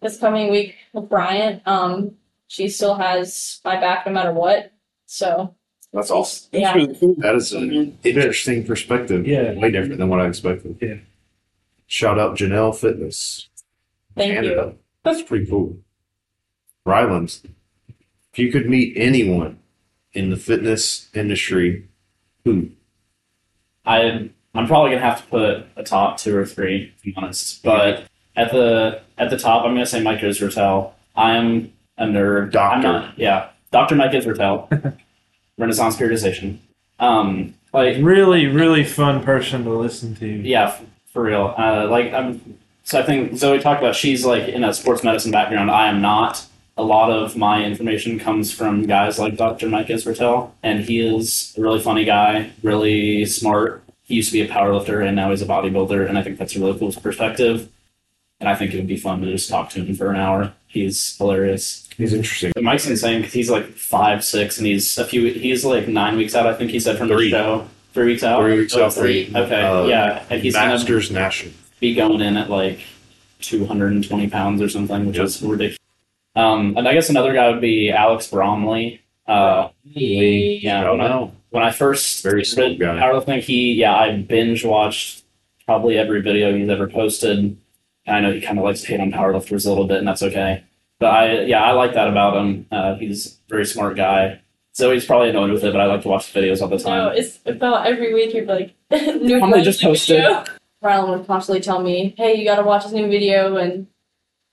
this coming week with Bryant. Um, she still has my back no matter what. So That's awesome. yeah, That is an interesting perspective. Yeah. Way different than what I expected. Yeah. Shout out Janelle Fitness. thank Canada. That's pretty cool. Reiland, if you could meet anyone in the fitness industry, who? I I'm probably gonna have to put a top two or three, to be honest. But at the at the top, I'm gonna say Mike Israetel. I am a nerd. I'm Doctor. not, yeah, Doctor Mike Israetel, [laughs] Renaissance periodization. Um, like Really, really fun person to listen to. yeah, f- for real. Uh, like I'm. So I think Zoe talked about she's like in a sports medicine background. I am not. a lot of my information comes from guys like Dr. Mike Israetel, and he is a really funny guy, really smart. He used to be a powerlifter, and now he's a bodybuilder, and I think that's a really cool perspective. And I think it would be fun to just talk to him for an hour. He's hilarious. He's interesting. But Mike's insane because he's like five six, and he's a few. He's like nine weeks out. I think he said from Three. the show. Three weeks out. Three weeks Oh, out. three. Okay. Uh, yeah, and he's gonna Masters National. be going in at like 220 pounds or something, which Yep. is ridiculous. Um, and I guess another guy would be Alex Bromley. Uh, he- yeah, Oh, when I, no. when I first Very started smart guy. powerlifting, he yeah, I binge watched probably every video he's ever posted. I know he kind of likes to hate on powerlifters a little bit, and that's okay. But I yeah, I like that about him. Uh, he's a very smart guy. So he's probably annoyed with it, but I like to watch the videos all the No, time. it's about every week you're like [laughs] new. Probably just posted. [laughs] Rylan would constantly tell me, "Hey, you got to watch this new video." And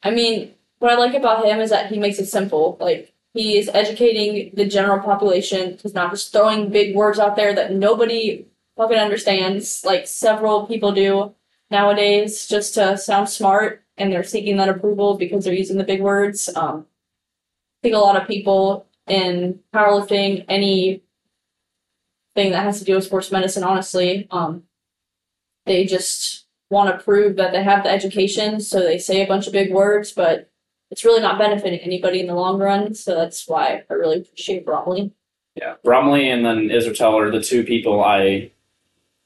I mean, what I like about him is that he makes it simple. Like he is educating the general population. He's not just throwing big words out there that nobody fucking understands. Like several people do nowadays, just to sound smart, and they're seeking that approval because they're using the big words. Um, I think a lot of people in powerlifting, any thing that has to do with sports medicine, honestly. Um, they just want to prove that they have the education, so they say a bunch of big words, but it's really not benefiting anybody in the long run. So that's why I really appreciate Bromley. Yeah, Bromley and then Israetel are the two people I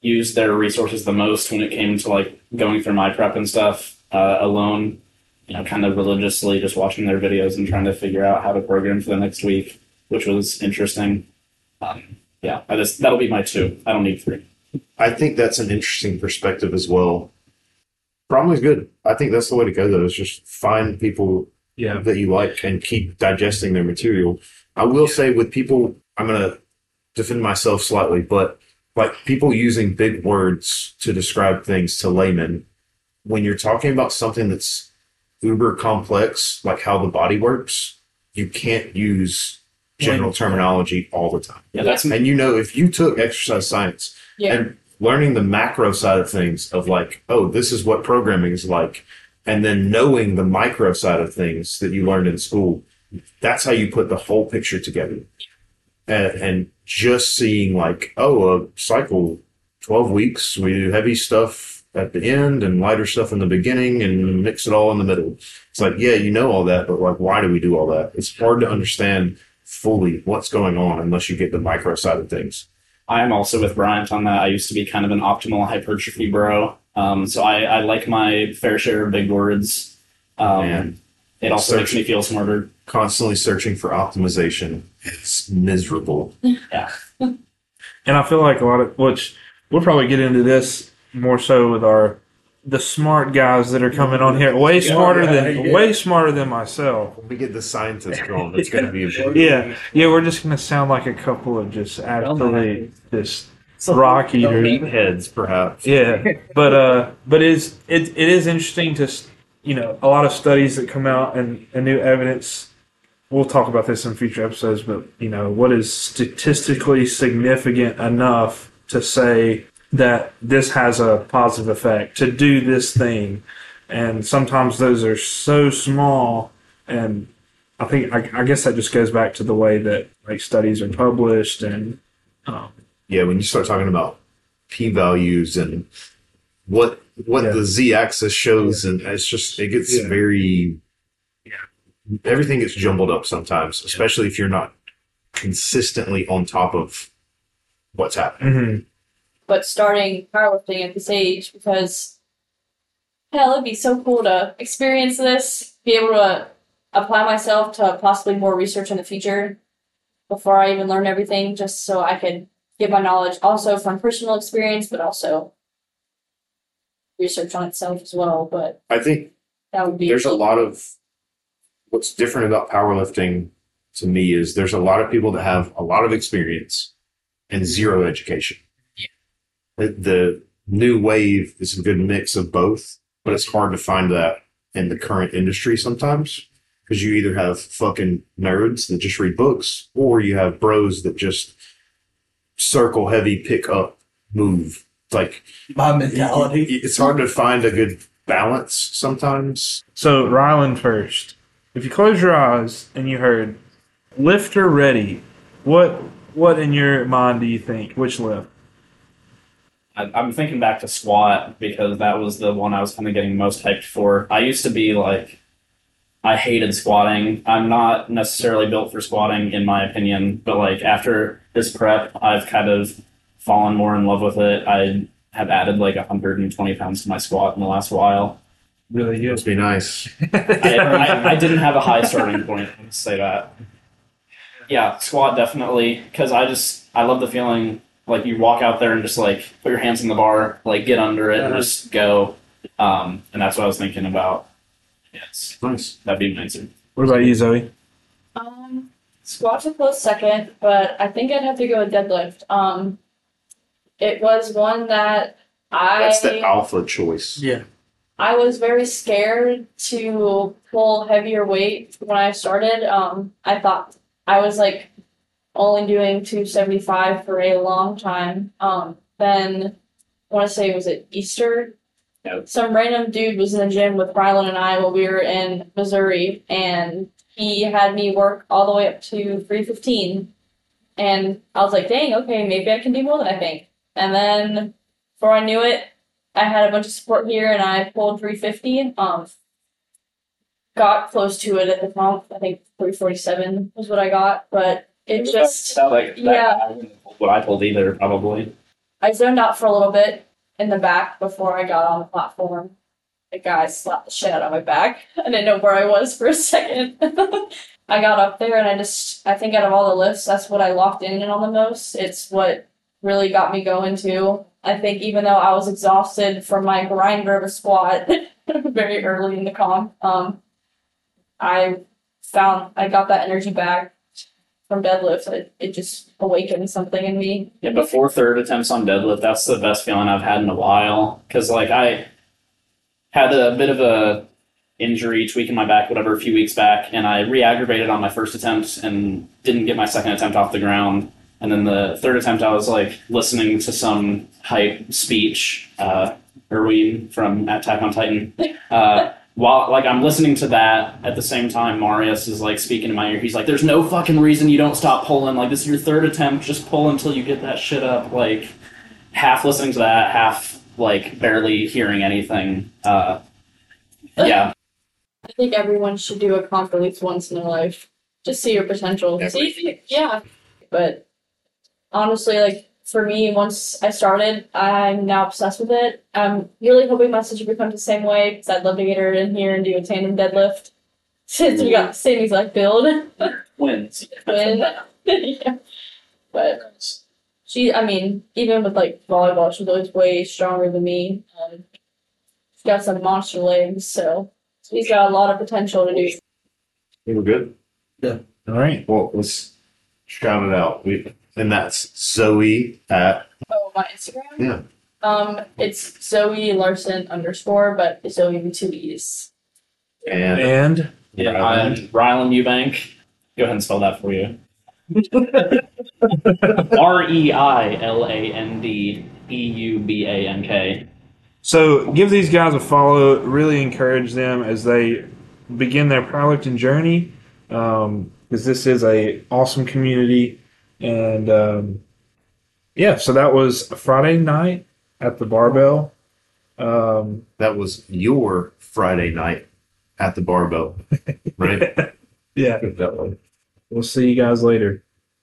used their resources the most when it came to like going through my prep and stuff uh, alone. You know, kind of religiously just watching their videos and trying to figure out how to program for the next week, which was interesting. Um, yeah, I just that'll be my two. I don't need three. I think that's an interesting perspective as well. Bromley's good. I think that's the way to go though, is just find people Yeah. that you like and keep digesting their material. I will say with people, I'm going to defend myself slightly, but like people using big words to describe things to laymen, when you're talking about something that's uber complex, like how the body works, you can't use general terminology all the time. Yeah, that's And you know, if you took exercise science Yeah. and learning the macro side of things of like, oh, this is what programming is like, and then knowing the micro side of things that you learned in school, that's how you put the whole picture together. And, and just seeing like, oh, a cycle, 12 weeks, we do heavy stuff at the end and lighter stuff in the beginning and mix it all in the middle. It's like, yeah, you know all that, but like, why do we do all that? It's hard to understand fully what's going on unless you get the micro side of things. I am also with Bryant on that. I used to be kind of an optimal hypertrophy bro. Um, so I, I like my fair share of big words. Um, Man. it also Search- makes me feel smarter. constantly searching for optimization. It's miserable. Yeah. And I feel like a lot of which we'll probably get into this more so with our the smart guys that are coming on here. Way smarter than yeah. way smarter than myself. When we get the scientists going, it's going to be a [laughs] Yeah, yeah, we're just gonna sound like a couple of just absolutely just rock eaters. meatheads, perhaps. Yeah, but uh, but is it it is interesting to you know a lot of studies that come out and, and new evidence. We'll talk about this in future episodes, but you know what is statistically significant enough to say that this has a positive effect to do this thing, and sometimes those are so small, and I think I, I guess that just goes back to the way that like studies are published and um, Yeah, when you start talking about p values and what what Yeah. the z axis shows, and it's just it gets Yeah. very everything gets jumbled up sometimes, especially if you're not consistently on top of what's happening. mhm. but starting powerlifting at this age because hell, it'd be so cool to experience this, be able to apply myself to possibly more research in the future before I even learn everything, just so I could get my knowledge also from personal experience, but also research on itself as well. But I think that would be there's a lot of what's different about powerlifting to me is there's a lot of people that have a lot of experience and zero education. The, the new wave is a good mix of both, but it's hard to find that in the current industry sometimes because you either have fucking nerds that just read books or you have bros that just circle heavy, pick up, move. Like My mentality. it's hard to find a good balance sometimes. So Reiland first. If you close your eyes and you heard lifter ready, what what in your mind do you think? Which lift? I, I'm thinking back to squat because that was the one I was kind of getting most hyped for. I used to be like, I hated squatting. I'm not necessarily built for squatting, in my opinion, but like after this prep, I've kind of fallen more in love with it. I have added like 120 pounds to my squat in the last while. Really good. Must be nice. [laughs] I, I, I didn't have a high starting point. Let's say that. Yeah, squat definitely because I just I love the feeling like you walk out there and just like put your hands in the bar, like get under it and just go. Um, and that's what I was thinking about. Yes, Nice. that'd be amazing. What about you, Zoe? Um, squats a close second, but I think I'd have to go with deadlift. Um, it was one that I That's the alpha choice. Yeah. I was very scared to pull heavier weight when I started. Um, I thought I was like only doing 275 for a long time. Um, then I want to say was it Easter? Some random dude was in the gym with Rylan and I while we were in Missouri, and he had me work all the way up to 315. And I was like, dang, okay, maybe I can do more than I think. And then before I knew it, I had a bunch of support here and I pulled 350. Um, got close to it at the pump. I think 347 was what I got, but it just That, like, that, yeah. I wouldn't what I pulled either, probably. I zoned out for a little bit in the back before I got on the platform. The guy slapped the shit out of my back. [laughs] I didn't know where I was for a second. [laughs] I got up there and I just I think out of all the lifts, that's what I locked in on the most. It's what really got me going too. I think even though I was exhausted from my grinder of a squat [laughs] very early in the comp, um, I found I got that energy back from deadlifts. It, it just awakened something in me. Yeah, before third attempts on deadlift, that's the best feeling I've had in a while. Because like I had a bit of a injury, tweaking my back, whatever, a few weeks back, and I re-aggravated on my first attempt and didn't get my second attempt off the ground. And then the third attempt, I was like listening to some hype speech, uh, Erwin from Attack on Titan. [laughs] Uh, while like I'm listening to that at the same time, Marius is like speaking in my ear. He's like, "There's no fucking reason you don't stop pulling. Like this is your third attempt. Just pull until you get that shit up." Like half listening to that, half like barely hearing anything. Uh, yeah, I think everyone should do a comp at least once in their life. Just see your potential. See if you, yeah. But honestly, like for me, once I started, I'm now obsessed with it. I'm really hoping my sister becomes the same way because I'd love to get her in here and do a tandem deadlift. [laughs] Since we got the same exact build. wins. When, [laughs] yeah. But she, I mean, even with like volleyball, she's always way stronger than me. Um, she's got some monster legs, so she's got a lot of potential to do. You were good. Yeah. All right. Well, let's shout it out. We and that's Zoe at Oh, my Instagram? yeah. Um, it's Zoe Larson underscore, but it's Zoe with two E's. And And Yeah, Reiland. I'm Reiland Eubank. Go ahead and spell that for you. [laughs] R E I L A N D E U B A N K. so give these guys a follow. Really encourage them as they begin their powerlifting journey, because this is a awesome community. And um, yeah, so that was Friday night at the barbell. Um, that was your Friday night at the barbell, right? [laughs] yeah, we'll see you guys later.